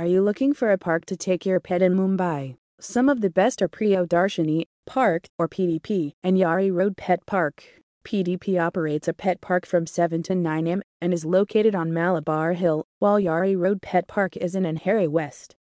Are you looking for a park to take your pet in Mumbai? Some of the best are Priyadarshini Park, or PDP, and Yari Road Pet Park. PDP operates a pet park from 7 to 9 am and is located on Malabar Hill, while Yari Road Pet Park is in Andheri West.